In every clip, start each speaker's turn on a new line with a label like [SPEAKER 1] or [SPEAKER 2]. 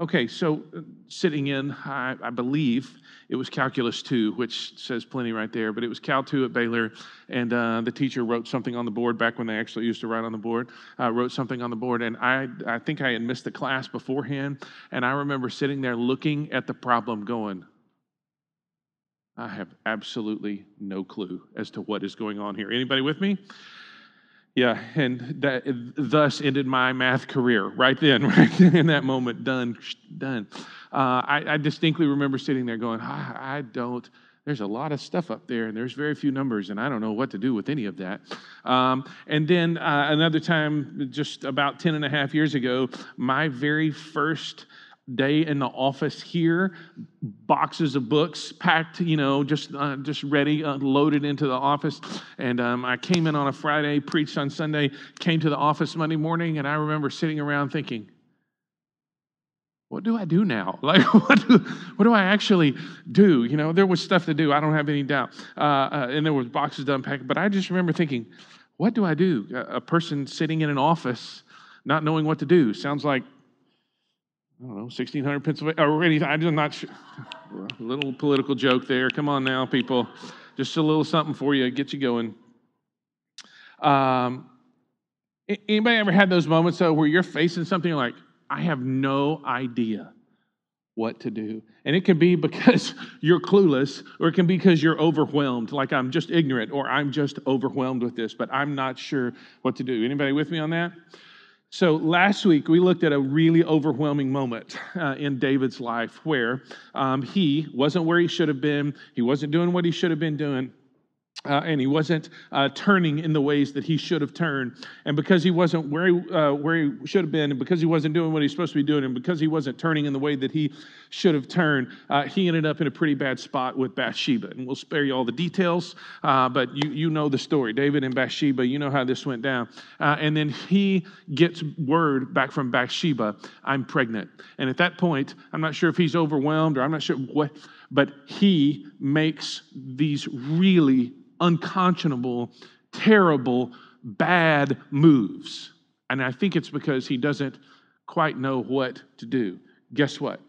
[SPEAKER 1] Okay, so uh, sitting in, I, I, believe it was Calculus 2, which says plenty right there, but it was Cal 2 at Baylor, and uh, the teacher wrote something on the board back when they actually used to write on the board, uh, wrote something on the board, and I, I think I had missed the class beforehand, and I remember sitting there looking at the problem going, I have absolutely no clue as to what is going on here. Anybody with me? Yeah, and that thus ended my math career right then, right then in that moment. Done, done. Uh, I, I, distinctly remember sitting there going, I, I, don't. There's a lot of stuff up there, and there's very few numbers, and I don't know what to do with any of that. Um, and then uh, another time, just about 10 and a half years ago, my very first day in the office here, boxes of books packed, you know, just uh, just ready, uh, loaded into the office. And um, I came in on a Friday, preached on Sunday, came to the office Monday morning, and I remember sitting around thinking, what do I do now? Like, what do, what do I actually do? You know, there was stuff to do. I don't have any doubt. Uh, uh, and there was boxes to unpack. But I just remember thinking, what do I do? A, a person sitting in an office not knowing what to do sounds like I don't know, 1600 Pennsylvania, or anything. I'm not sure. A little political joke there. Come on now, people. Just a little something for you, get you going. Um, anybody ever had those moments, though, where you're facing something like, I have no idea what to do? And it can be because you're clueless, or it can be because you're overwhelmed, like I'm just ignorant, or I'm just overwhelmed with this, but I'm not sure what to do. Anybody with me on that? So, last week we looked at a really overwhelming moment uh, in David's life where um, he wasn't where he should have been, he wasn't doing what he should have been doing, uh, and he wasn't uh, turning in the ways that he should have turned. And because he wasn't where he, uh, where he should have been, and because he wasn't doing what he's supposed to be doing, and because he wasn't turning in the way that he should have turned, uh, he ended up in a pretty bad spot with Bathsheba. And we'll spare you all the details, uh, but you, you know the story. David and Bathsheba, you know how this went down. Uh, and then he gets word back from Bathsheba, I'm pregnant. And at that point, I'm not sure if he's overwhelmed or I'm not sure what, but he makes these really unconscionable, terrible, bad moves. And I think it's because he doesn't quite know what to do. Guess what?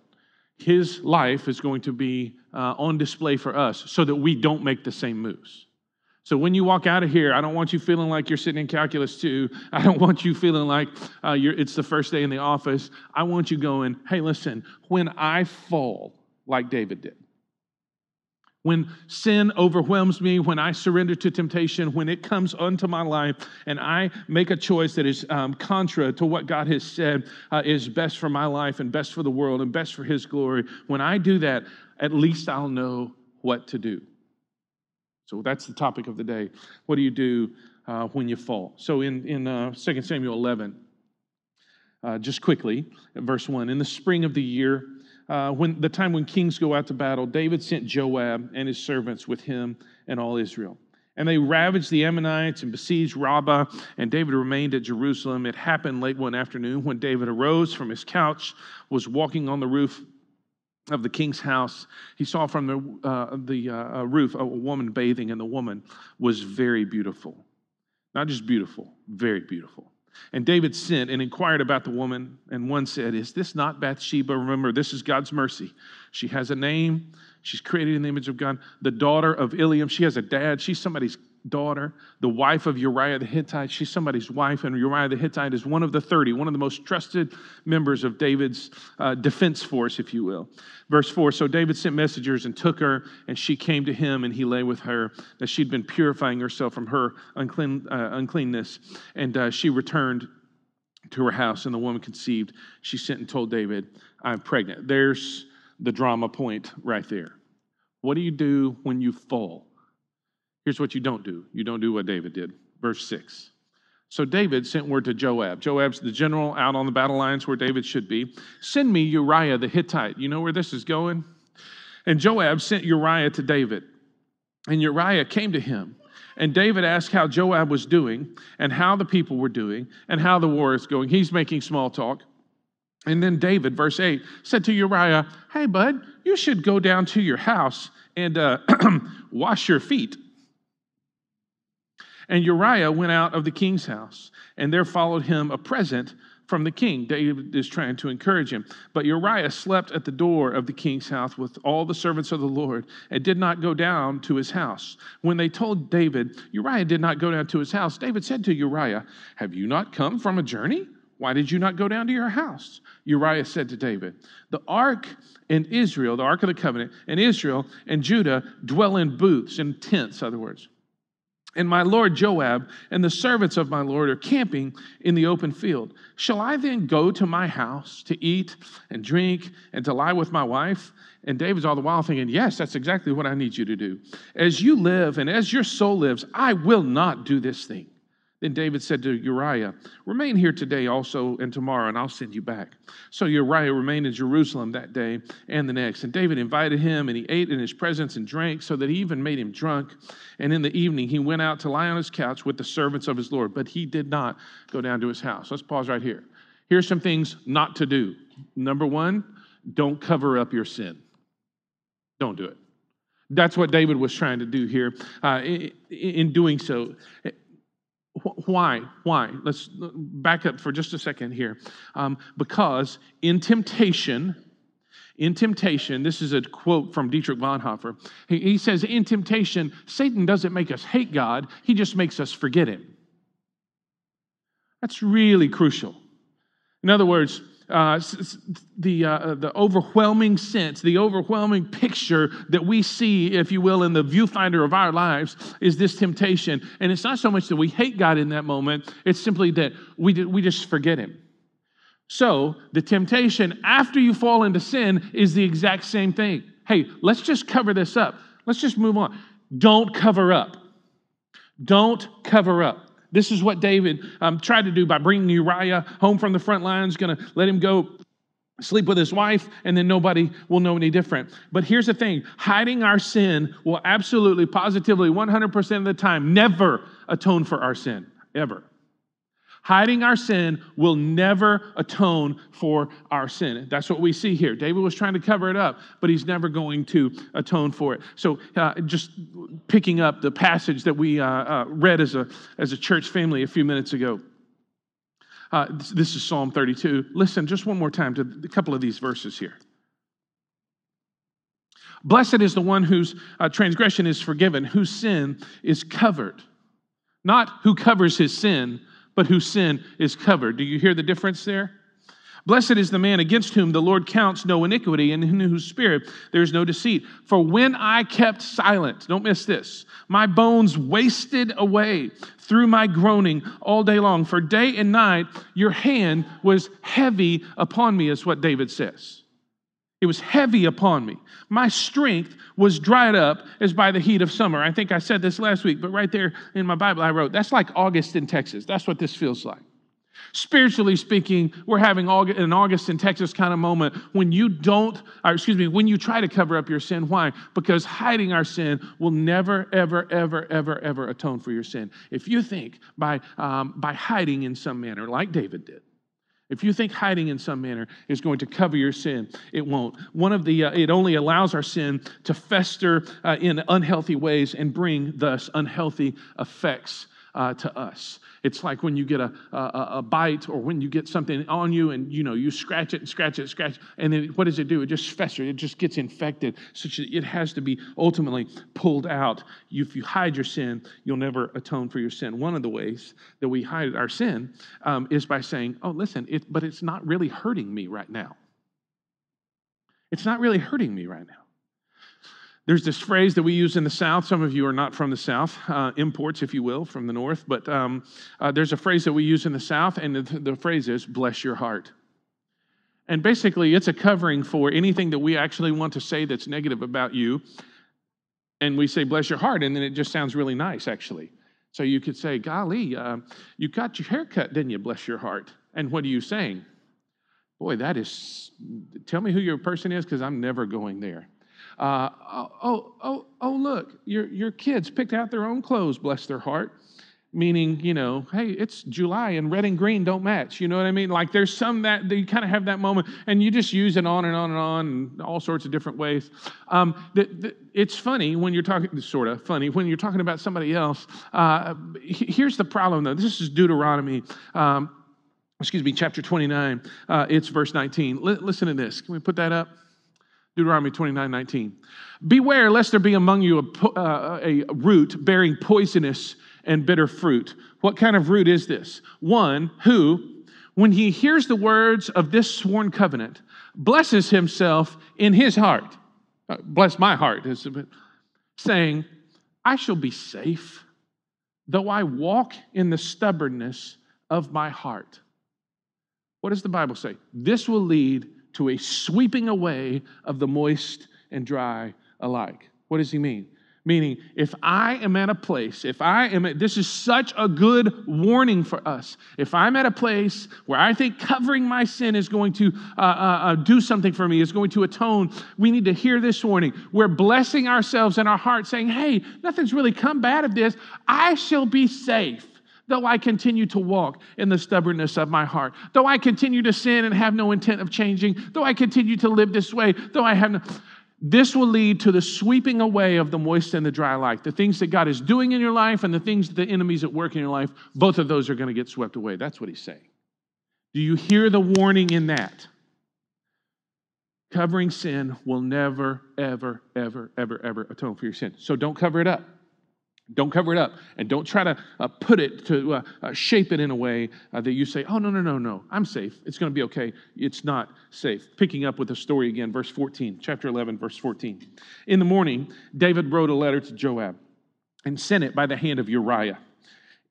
[SPEAKER 1] His life is going to be uh, on display for us so that we don't make the same moves. So when you walk out of here, I don't want you feeling like you're sitting in calculus two. I don't want you feeling like uh, it's the first day in the office. I want you going, hey, listen, when I fall like David did, when sin overwhelms me, when I surrender to temptation, when it comes onto my life and I make a choice that is um, contra to what God has said uh, is best for my life and best for the world and best for His glory, when I do that, at least I'll know what to do. So that's the topic of the day. What do you do uh, when you fall? So in, in uh, 2 Samuel 11, uh, just quickly, verse 1, in the spring of the year, uh, when the time when kings go out to battle, David sent Joab and his servants with him and all Israel. And they ravaged the Ammonites and besieged Rabbah, and David remained at Jerusalem. It happened late one afternoon when David arose from his couch, was walking on the roof of the king's house. He saw from the, uh, the uh, roof a woman bathing, and the woman was very beautiful. Not just beautiful, very beautiful. And David sent and inquired about the woman, and one said, Is this not Bathsheba? Remember, this is God's mercy. She has a name, she's created in the image of God, the daughter of Eliam. She has a dad, she's somebody's daughter, the wife of Uriah the Hittite. She's somebody's wife, and Uriah the Hittite is one of the 30, one of the most trusted members of David's uh, defense force, if you will. Verse 4 So David sent messengers and took her, and she came to him, and he lay with her, that she'd been purifying herself from her unclean, uh, uncleanness. And uh, she returned to her house, and the woman conceived. She sent and told David, I'm pregnant. There's the drama point right there. What do you do when you fall? Here's what you don't do you don't do what David did. Verse 6. So David sent word to Joab. Joab's the general out on the battle lines where David should be. Send me Uriah the Hittite. You know where this is going? And Joab sent Uriah to David. And Uriah came to him. And David asked how Joab was doing, and how the people were doing, and how the war is going. He's making small talk. And then David, verse 8, said to Uriah, Hey, bud, you should go down to your house and uh, wash your feet. And Uriah went out of the king's house, and there followed him a present from the king. David is trying to encourage him. But Uriah slept at the door of the king's house with all the servants of the Lord and did not go down to his house. When they told David, Uriah did not go down to his house, David said to Uriah, Have you not come from a journey? Why did you not go down to your house? Uriah said to David, The ark and Israel, the ark of the covenant, and Israel and Judah dwell in booths, in tents, other words. And my lord Joab and the servants of my lord are camping in the open field. Shall I then go to my house to eat and drink and to lie with my wife? And David's all the while thinking, Yes, that's exactly what I need you to do. As you live and as your soul lives, I will not do this thing. Then David said to Uriah, Remain here today also and tomorrow, and I'll send you back. So Uriah remained in Jerusalem that day and the next. And David invited him, and he ate in his presence and drank, so that he even made him drunk. And in the evening, he went out to lie on his couch with the servants of his Lord, but he did not go down to his house. Let's pause right here. Here's some things not to do. Number one, don't cover up your sin. Don't do it. That's what David was trying to do here uh, in doing so. Why? Why? Let's back up for just a second here. Um, because in temptation, in temptation, this is a quote from Dietrich Bonhoeffer. He, he says, In temptation, Satan doesn't make us hate God, he just makes us forget him. That's really crucial. In other words, uh, the, uh, the overwhelming sense, the overwhelming picture that we see, if you will, in the viewfinder of our lives is this temptation. And it's not so much that we hate God in that moment, it's simply that we, we just forget Him. So the temptation after you fall into sin is the exact same thing. Hey, let's just cover this up. Let's just move on. Don't cover up. Don't cover up. This is what David um, tried to do by bringing Uriah home from the front lines, going to let him go sleep with his wife, and then nobody will know any different. But here's the thing hiding our sin will absolutely, positively, 100% of the time never atone for our sin, ever. Hiding our sin will never atone for our sin. That's what we see here. David was trying to cover it up, but he's never going to atone for it. So, uh, just picking up the passage that we uh, uh, read as a, as a church family a few minutes ago. Uh, this, this is Psalm 32. Listen just one more time to a couple of these verses here. Blessed is the one whose uh, transgression is forgiven, whose sin is covered. Not who covers his sin, but whose sin is covered. Do you hear the difference there? Blessed is the man against whom the Lord counts no iniquity, and in whose spirit there is no deceit. For when I kept silent, don't miss this, my bones wasted away through my groaning all day long. For day and night your hand was heavy upon me, is what David says. It was heavy upon me. My strength was dried up as by the heat of summer. I think I said this last week, but right there in my Bible I wrote, that's like August in Texas. That's what this feels like. Spiritually speaking, we're having an August in Texas kind of moment when you don't, excuse me, when you try to cover up your sin. Why? Because hiding our sin will never, ever, ever, ever, ever atone for your sin. If you think by, um, by hiding in some manner, like David did, if you think hiding in some manner is going to cover your sin, it won't. One of the, uh, it only allows our sin to fester uh, in unhealthy ways and bring thus unhealthy effects uh, to us. It's like when you get a, a, a, bite or when you get something on you and you know you scratch it and scratch it, scratch, and then what does it do? It just festers. It just gets infected, such that it has to be ultimately pulled out. If you hide your sin, you'll never atone for your sin. One of the ways that we hide our sin um, is by saying, "Oh, listen, it, but it's not really hurting me right now. It's not really hurting me right now." There's this phrase that we use in the South. Some of you are not from the South, uh, imports, if you will, from the North. But um, uh, there's a phrase that we use in the South, and the, the phrase is, bless your heart. And basically, it's a covering for anything that we actually want to say that's negative about you. And we say, bless your heart, and then it just sounds really nice, actually. So you could say, golly, uh, you got your hair cut, didn't you? Bless your heart. And what are you saying? Boy, that is, tell me who your person is, because I'm never going there. Uh, oh, oh, oh, look, your, your kids picked out their own clothes, bless their heart. Meaning, you know, hey, it's July and red and green don't match. You know what I mean? Like there's some that, that you kind of have that moment and you just use it on and on and on and all sorts of different ways. Um, the, the, it's funny when you're talking, sort of funny, when you're talking about somebody else. Uh, here's the problem though. This is Deuteronomy. Um, excuse me, chapter 29, uh, it's verse 19. L- listen to this. Can we put that up? Deuteronomy 29 19. Beware lest there be among you a, uh, a root bearing poisonous and bitter fruit. What kind of root is this? One who, when he hears the words of this sworn covenant, blesses himself in his heart. Uh, bless my heart, saying, I shall be safe, though I walk in the stubbornness of my heart. What does the Bible say? This will lead to a sweeping away of the moist and dry alike. What does he mean? Meaning, if I am at a place, if I am at, this is such a good warning for us. If I'm at a place where I think covering my sin is going to uh, uh, uh, do something for me, is going to atone, we need to hear this warning. We're blessing ourselves in our heart, saying, hey, nothing's really come bad of this. I shall be safe though I continue to walk in the stubbornness of my heart, though I continue to sin and have no intent of changing, though I continue to live this way, though I have no. This will lead to the sweeping away of the moist and the dry life. The things that God is doing in your life and the things that the enemies at work in your life, both of those are going to get swept away. That's what he's saying. Do you hear the warning in that? Covering sin will never, ever, ever, ever, ever atone for your sin. So don't cover it up. Don't cover it up and don't try to uh, put it to uh, uh, shape it in a way uh, that you say, oh, no, no, no, no, I'm safe. It's going to be okay. It's not safe. Picking up with the story again, verse 14, chapter 11, verse 14. In the morning, David wrote a letter to Joab and sent it by the hand of Uriah.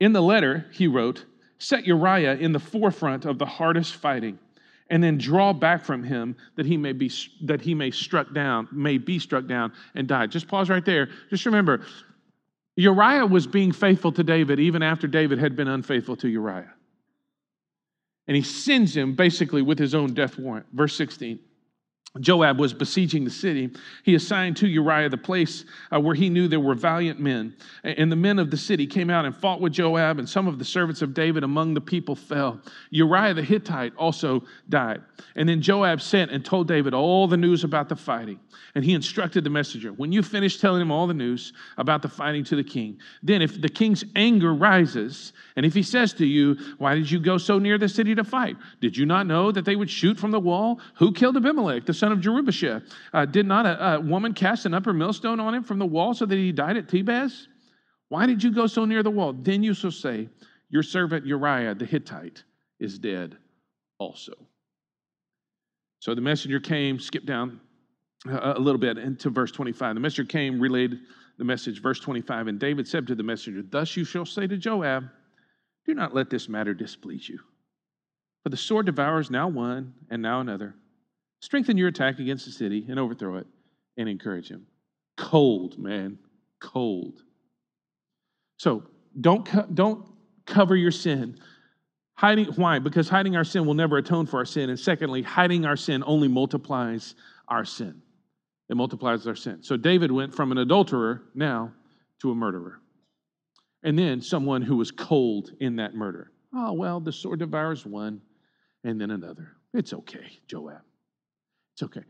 [SPEAKER 1] In the letter, he wrote, Set Uriah in the forefront of the hardest fighting and then draw back from him that he may be that he may struck down may be struck down and die just pause right there just remember Uriah was being faithful to David even after David had been unfaithful to Uriah. And he sends him basically with his own death warrant. Verse 16. Joab was besieging the city. He assigned to Uriah the place uh, where he knew there were valiant men. And the men of the city came out and fought with Joab, and some of the servants of David among the people fell. Uriah the Hittite also died. And then Joab sent and told David all the news about the fighting. And he instructed the messenger when you finish telling him all the news about the fighting to the king, then if the king's anger rises, and if he says to you, Why did you go so near the city to fight? Did you not know that they would shoot from the wall? Who killed Abimelech, the son of Jerubbaal? Uh, did not a, a woman cast an upper millstone on him from the wall so that he died at Thebez? Why did you go so near the wall? Then you shall say, Your servant Uriah the Hittite is dead also. So the messenger came, skipped down a little bit into verse 25. The messenger came, relayed the message, verse 25, and David said to the messenger, Thus you shall say to Joab, Do not let this matter displease you. For the sword devours now one and now another. Strengthen your attack against the city and overthrow it and encourage him. Cold, man, cold. So don't, don't cover your sin. Hiding, why? Because hiding our sin will never atone for our sin. And secondly, hiding our sin only multiplies our sin. It multiplies our sin. So David went from an adulterer now to a murderer. And then someone who was cold in that murder. Oh, well, the sword devours one and then another. It's okay, Joab. It's okay.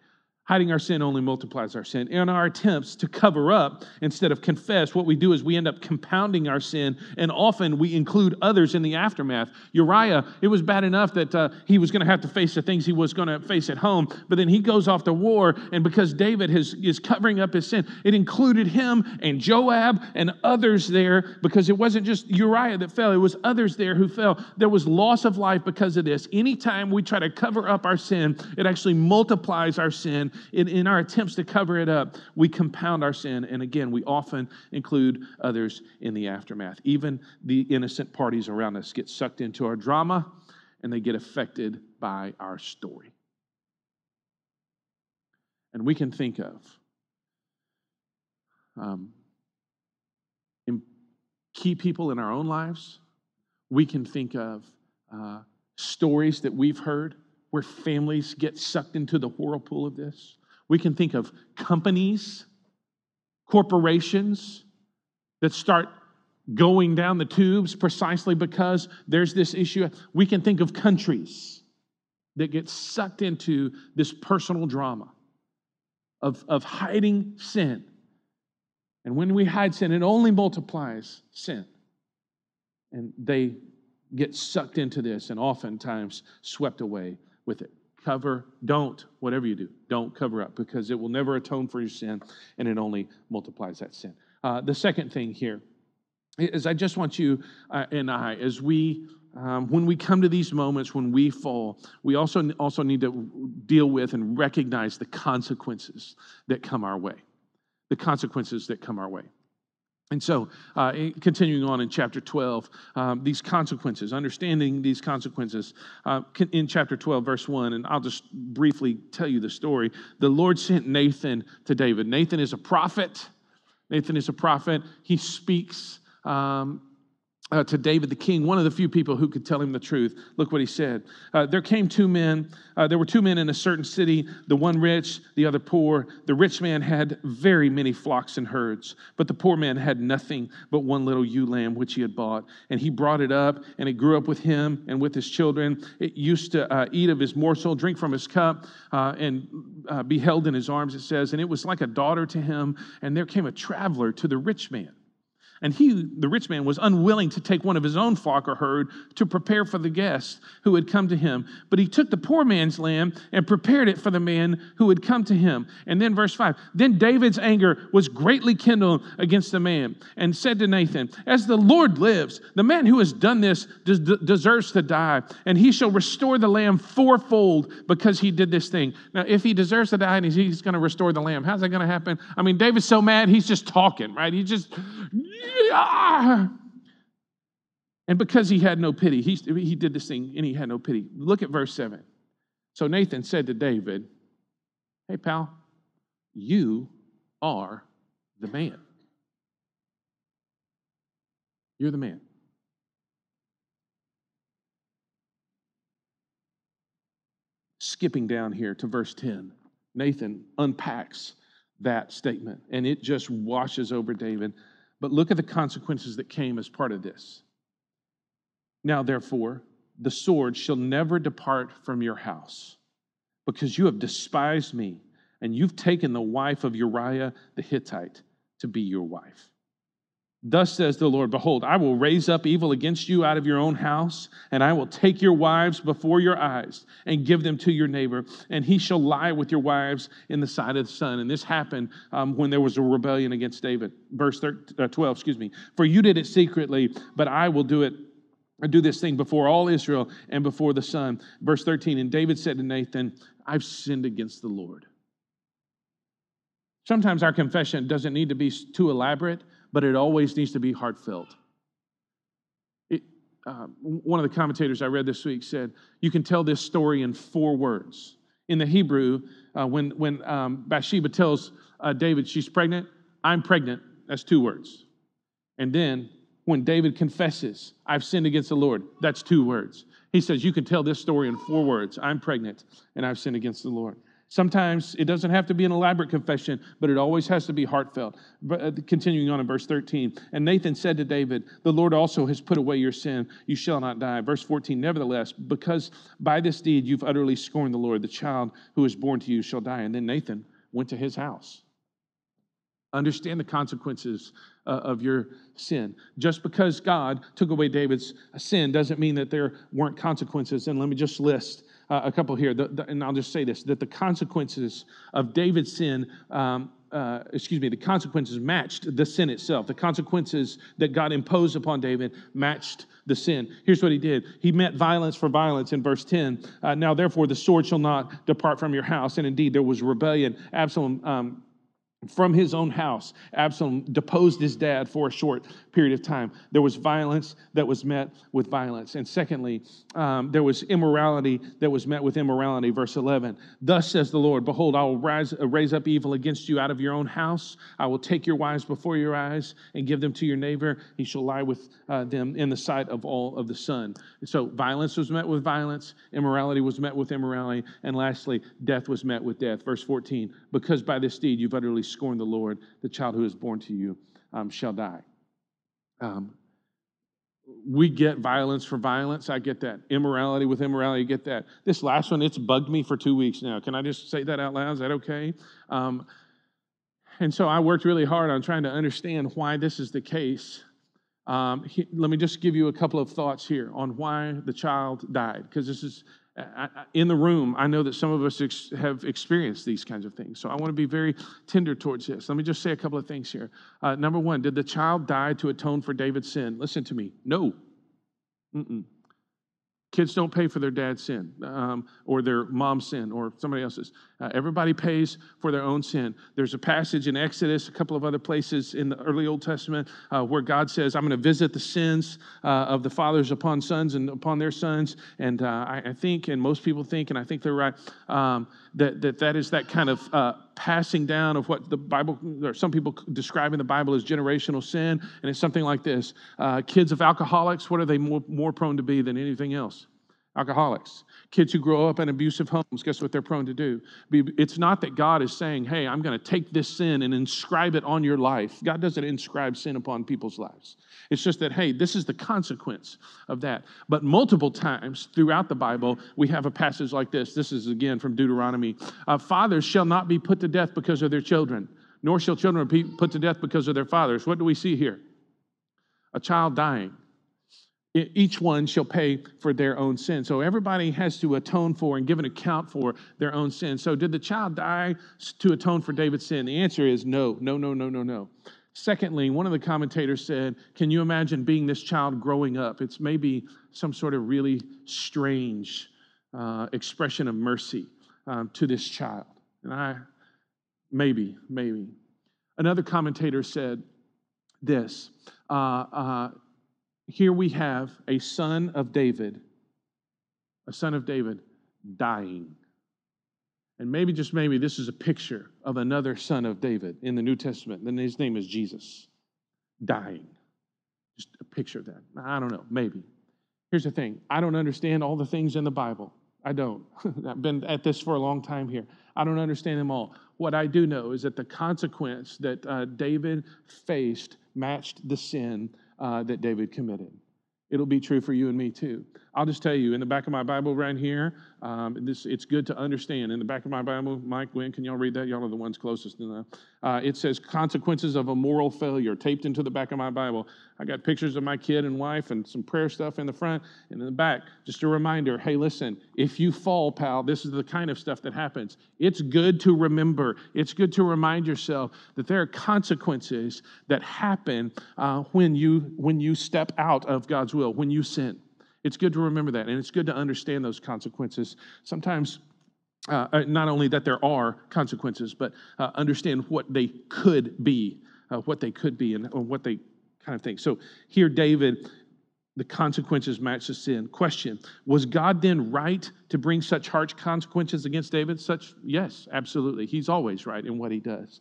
[SPEAKER 1] Hiding our sin only multiplies our sin. In our attempts to cover up instead of confess, what we do is we end up compounding our sin, and often we include others in the aftermath. Uriah, it was bad enough that uh, he was going to have to face the things he was going to face at home, but then he goes off to war, and because David has, is covering up his sin, it included him and Joab and others there because it wasn't just Uriah that fell, it was others there who fell. There was loss of life because of this. Anytime we try to cover up our sin, it actually multiplies our sin in, in our attempts to cover it up, we compound our sin. And again, we often include others in the aftermath. Even the innocent parties around us get sucked into our drama and they get affected by our story. And we can think of um, key people in our own lives. We can think of uh, stories that we've heard where families get sucked into the whirlpool of this. We can think of companies, corporations that start going down the tubes precisely because there's this issue. We can think of countries that get sucked into this personal drama of, of hiding sin. And when we hide sin, it only multiplies sin. And they get sucked into this and oftentimes swept away with it. Cover, don't, whatever you do, don't cover up because it will never atone for your sin and it only multiplies that sin. Uh, the second thing here is I just want you uh, and I, as we um, when we come to these moments when we fall, we also, also need to deal with and recognize the consequences that come our way. The consequences that come our way. And so, uh, continuing on in chapter 12, um, these consequences, understanding these consequences, uh, in chapter 12, verse 1, and I'll just briefly tell you the story. The Lord sent Nathan to David. Nathan is a prophet. Nathan is a prophet. He speaks um, uh, to David the king, one of the few people who could tell him the truth. Look what he said. Uh, there came two men. Uh, there were two men in a certain city, the one rich, the other poor. The rich man had very many flocks and herds, but the poor man had nothing but one little ewe lamb which he had bought. And he brought it up, and it grew up with him and with his children. It used to uh, eat of his morsel, drink from his cup, uh, and uh, be held in his arms, it says. And it was like a daughter to him. And there came a traveler to the rich man and he, the rich man, was unwilling to take one of his own flock or herd to prepare for the guests who had come to him. But he took the poor man's lamb and prepared it for the man who had come to him. And then, verse 5 Then David's anger was greatly kindled against the man and said to Nathan, As the Lord lives, the man who has done this des- deserves to die, and he shall restore the lamb fourfold because he did this thing. Now, if he deserves to die and he's going to restore the lamb, how's that going to happen? I mean, David's so mad, he's just talking, right? He's just And because he had no pity, he, he did this thing and he had no pity. Look at verse 7. So Nathan said to David, Hey, pal, you are the man. You're the man. Skipping down here to verse 10, Nathan unpacks that statement and it just washes over David. But look at the consequences that came as part of this. Now, therefore, the sword shall never depart from your house, because you have despised me, and you've taken the wife of Uriah the Hittite to be your wife. Thus says the Lord Behold, I will raise up evil against you out of your own house, and I will take your wives before your eyes and give them to your neighbor, and he shall lie with your wives in the sight of the sun. And this happened um, when there was a rebellion against David. Verse 13, uh, 12, excuse me. For you did it secretly, but I will do it. I do this thing before all Israel and before the sun. Verse 13, and David said to Nathan, I've sinned against the Lord. Sometimes our confession doesn't need to be too elaborate but it always needs to be heartfelt. It, uh, one of the commentators I read this week said, You can tell this story in four words. In the Hebrew, uh, when, when um, Bathsheba tells uh, David she's pregnant, I'm pregnant, that's two words. And then when David confesses, I've sinned against the Lord, that's two words. He says, You can tell this story in four words I'm pregnant and I've sinned against the Lord. Sometimes it doesn't have to be an elaborate confession, but it always has to be heartfelt. But, uh, continuing on in verse 13, and Nathan said to David, The Lord also has put away your sin. You shall not die. Verse 14, nevertheless, because by this deed you've utterly scorned the Lord, the child who is born to you shall die. And then Nathan went to his house. Understand the consequences uh, of your sin. Just because God took away David's sin doesn't mean that there weren't consequences. And let me just list uh, a couple here, the, the, and I'll just say this that the consequences of David's sin, um, uh, excuse me, the consequences matched the sin itself. The consequences that God imposed upon David matched the sin. Here's what he did He met violence for violence in verse 10. Uh, now, therefore, the sword shall not depart from your house. And indeed, there was rebellion. Absalom. Um, from his own house. Absalom deposed his dad for a short period of time. There was violence that was met with violence. And secondly, um, there was immorality that was met with immorality. Verse 11 Thus says the Lord, Behold, I will rise, uh, raise up evil against you out of your own house. I will take your wives before your eyes and give them to your neighbor. He shall lie with uh, them in the sight of all of the sun. So violence was met with violence, immorality was met with immorality, and lastly, death was met with death. Verse 14 Because by this deed you've utterly scorned the Lord, the child who is born to you um, shall die. Um, we get violence for violence. I get that. Immorality with immorality, get that. This last one, it's bugged me for two weeks now. Can I just say that out loud? Is that okay? Um, and so I worked really hard on trying to understand why this is the case. Um, he, let me just give you a couple of thoughts here on why the child died, because this is in the room. I know that some of us ex- have experienced these kinds of things, so I want to be very tender towards this. Let me just say a couple of things here. Uh, number one, did the child die to atone for David's sin? Listen to me. No. Mm-mm. Kids don't pay for their dad's sin um, or their mom's sin or somebody else's. Uh, everybody pays for their own sin. There's a passage in Exodus, a couple of other places in the early Old Testament, uh, where God says, I'm going to visit the sins uh, of the fathers upon sons and upon their sons. And uh, I, I, think, and most people think, and I think they're right, um, that, that that is that kind of uh, passing down of what the Bible, or some people describe in the Bible as generational sin. And it's something like this uh, Kids of alcoholics, what are they more, more prone to be than anything else? Alcoholics. Kids who grow up in abusive homes, guess what they're prone to do? It's not that God is saying, hey, I'm going to take this sin and inscribe it on your life. God doesn't inscribe sin upon people's lives. It's just that, hey, this is the consequence of that. But multiple times throughout the Bible, we have a passage like this. This is again from Deuteronomy uh, Fathers shall not be put to death because of their children, nor shall children be put to death because of their fathers. What do we see here? A child dying each one shall pay for their own sin. So everybody has to atone for and give an account for their own sin. So did the child die to atone for David's sin? The answer is no, no, no, no, no, no. Secondly, one of the commentators said, Can you imagine being this child growing up? It's maybe some sort of really strange uh, expression of mercy um, to this child. And I, maybe, maybe. Another commentator said this. Uh, uh, here we have a son of David, a son of David dying. And maybe, just maybe, this is a picture of another son of David in the New Testament. And his name is Jesus, dying. Just a picture of that. I don't know, maybe. Here's the thing I don't understand all the things in the Bible. I don't. I've been at this for a long time here. I don't understand them all. What I do know is that the consequence that uh, David faced matched the sin uh, that David committed. It'll be true for you and me too. I'll just tell you in the back of my Bible right here, um, this, it's good to understand. In the back of my Bible, Mike, Wynn, can y'all read that? Y'all are the ones closest to that. Uh, it says consequences of a moral failure taped into the back of my Bible. I got pictures of my kid and wife and some prayer stuff in the front and in the back. Just a reminder hey, listen, if you fall, pal, this is the kind of stuff that happens. It's good to remember, it's good to remind yourself that there are consequences that happen uh, when, you, when you step out of God's will, when you sin. It's good to remember that, and it's good to understand those consequences. Sometimes, uh, uh, not only that there are consequences, but uh, understand what they could be, uh, what they could be, and what they kind of think. So here, David, the consequences match the sin. Question Was God then right to bring such harsh consequences against David? Such, yes, absolutely. He's always right in what he does.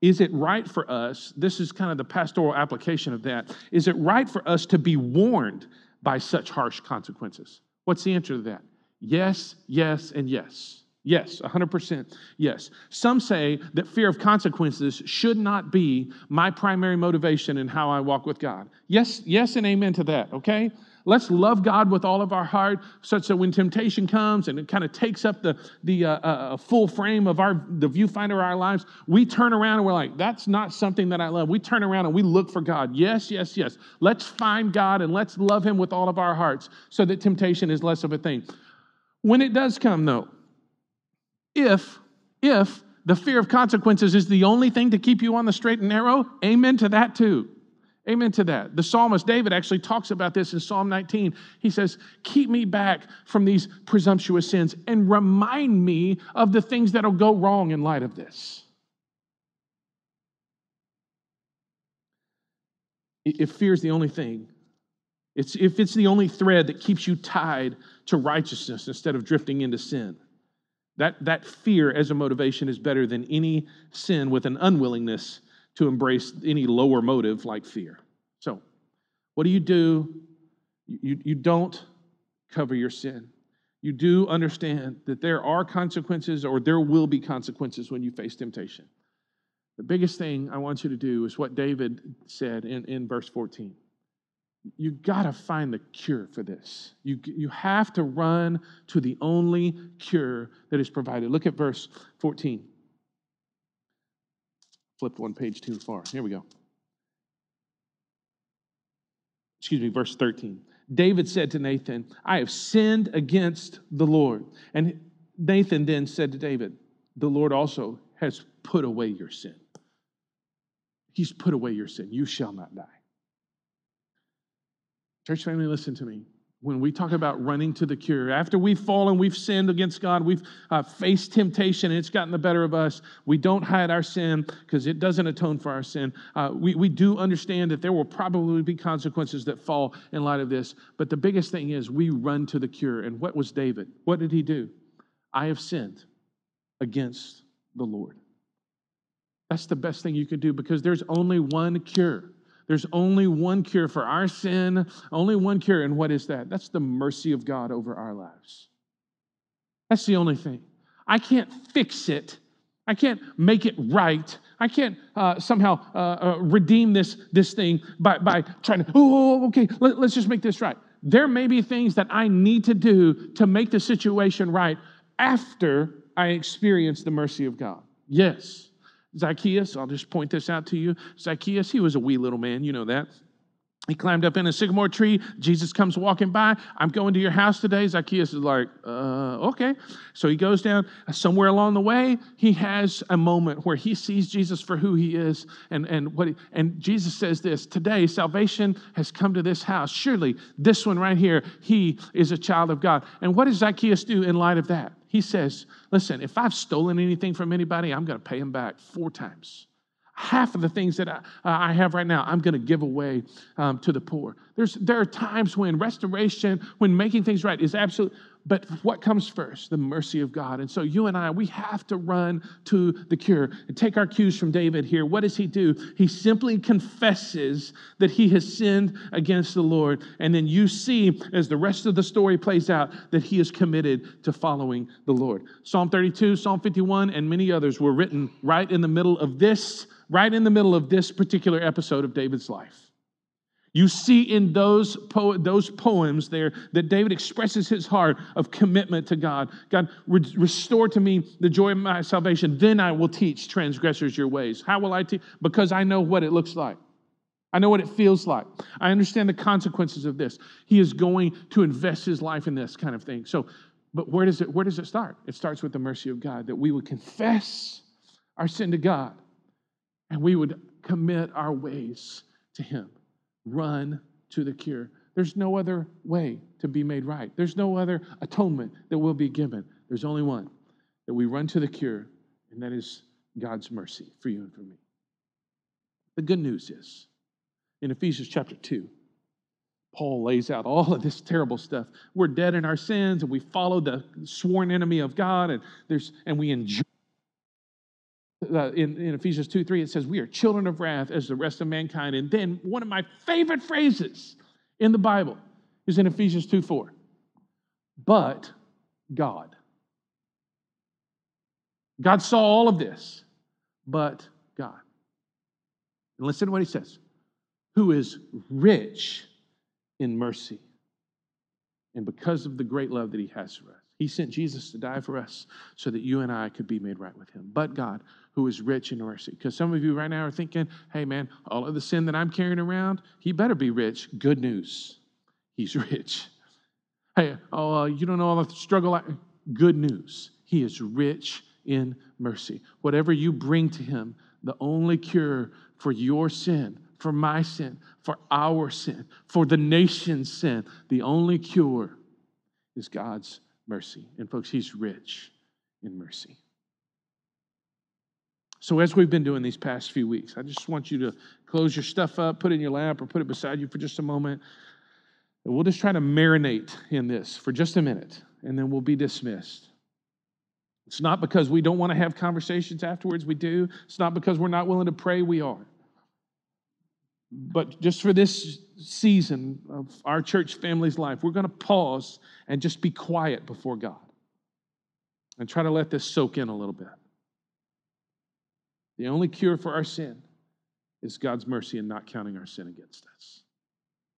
[SPEAKER 1] Is it right for us? This is kind of the pastoral application of that. Is it right for us to be warned by such harsh consequences? What's the answer to that? Yes, yes, and yes. Yes, 100% yes. Some say that fear of consequences should not be my primary motivation in how I walk with God. Yes, yes, and amen to that, okay? Let's love God with all of our heart, such that when temptation comes and it kind of takes up the, the uh, uh, full frame of our the viewfinder of our lives, we turn around and we're like, that's not something that I love. We turn around and we look for God. Yes, yes, yes. Let's find God and let's love Him with all of our hearts so that temptation is less of a thing. When it does come, though, if, if the fear of consequences is the only thing to keep you on the straight and narrow, amen to that too. Amen to that. The psalmist David actually talks about this in Psalm 19. He says, Keep me back from these presumptuous sins and remind me of the things that'll go wrong in light of this. If fear is the only thing, it's, if it's the only thread that keeps you tied to righteousness instead of drifting into sin, that, that fear as a motivation is better than any sin with an unwillingness to embrace any lower motive like fear. So, what do you do? You, you don't cover your sin. You do understand that there are consequences or there will be consequences when you face temptation. The biggest thing I want you to do is what David said in, in verse 14. You got to find the cure for this. You, you have to run to the only cure that is provided. Look at verse 14 flipped one page too far. Here we go. excuse me, verse 13. David said to Nathan, I have sinned against the Lord. And Nathan then said to David, The Lord also has put away your sin. He's put away your sin. You shall not die. Church family, listen to me when we talk about running to the cure, after we've fallen, we've sinned against God, we've uh, faced temptation, and it's gotten the better of us, we don't hide our sin because it doesn't atone for our sin. Uh, we, we do understand that there will probably be consequences that fall in light of this. But the biggest thing is we run to the cure. And what was David? What did he do? I have sinned against the Lord. That's the best thing you can do because there's only one cure. There's only one cure for our sin, only one cure. And what is that? That's the mercy of God over our lives. That's the only thing. I can't fix it. I can't make it right. I can't uh, somehow uh, uh, redeem this, this thing by, by trying to, oh, okay, let, let's just make this right. There may be things that I need to do to make the situation right after I experience the mercy of God. Yes. Zacchaeus, I'll just point this out to you. Zacchaeus, he was a wee little man, you know that. He climbed up in a sycamore tree. Jesus comes walking by. I'm going to your house today. Zacchaeus is like, uh, okay. So he goes down. Somewhere along the way, he has a moment where he sees Jesus for who he is. And, and, what he, and Jesus says this Today, salvation has come to this house. Surely, this one right here, he is a child of God. And what does Zacchaeus do in light of that? He says, Listen, if I've stolen anything from anybody, I'm going to pay him back four times. Half of the things that I, uh, I have right now, I'm going to give away um, to the poor. There's, there are times when restoration, when making things right is absolute, but what comes first? The mercy of God. And so you and I, we have to run to the cure and take our cues from David here. What does he do? He simply confesses that he has sinned against the Lord. And then you see, as the rest of the story plays out, that he is committed to following the Lord. Psalm 32, Psalm 51, and many others were written right in the middle of this, right in the middle of this particular episode of David's life. You see in those, po- those poems there that David expresses his heart of commitment to God. God, re- restore to me the joy of my salvation. Then I will teach transgressors your ways. How will I teach? Because I know what it looks like. I know what it feels like. I understand the consequences of this. He is going to invest his life in this kind of thing. So, but where does it where does it start? It starts with the mercy of God that we would confess our sin to God and we would commit our ways to him run to the cure. There's no other way to be made right. There's no other atonement that will be given. There's only one that we run to the cure, and that is God's mercy for you and for me. The good news is in Ephesians chapter 2, Paul lays out all of this terrible stuff. We're dead in our sins, and we follow the sworn enemy of God, and, there's, and we enjoy uh, in, in Ephesians 2 3, it says, We are children of wrath as the rest of mankind. And then one of my favorite phrases in the Bible is in Ephesians 2 4. But God. God saw all of this, but God. And listen to what he says who is rich in mercy. And because of the great love that he has for us, he sent Jesus to die for us so that you and I could be made right with him. But God, who is rich in mercy. Because some of you right now are thinking, hey, man, all of the sin that I'm carrying around, he better be rich. Good news. He's rich. Hey, oh, uh, you don't know all the struggle. I... Good news. He is rich in mercy. Whatever you bring to him, the only cure for your sin, for my sin, for our sin, for the nation's sin, the only cure is God's mercy. And folks, he's rich in mercy. So, as we've been doing these past few weeks, I just want you to close your stuff up, put it in your lap, or put it beside you for just a moment. And we'll just try to marinate in this for just a minute, and then we'll be dismissed. It's not because we don't want to have conversations afterwards, we do. It's not because we're not willing to pray, we are. But just for this season of our church family's life, we're going to pause and just be quiet before God and try to let this soak in a little bit. The only cure for our sin is God's mercy and not counting our sin against us.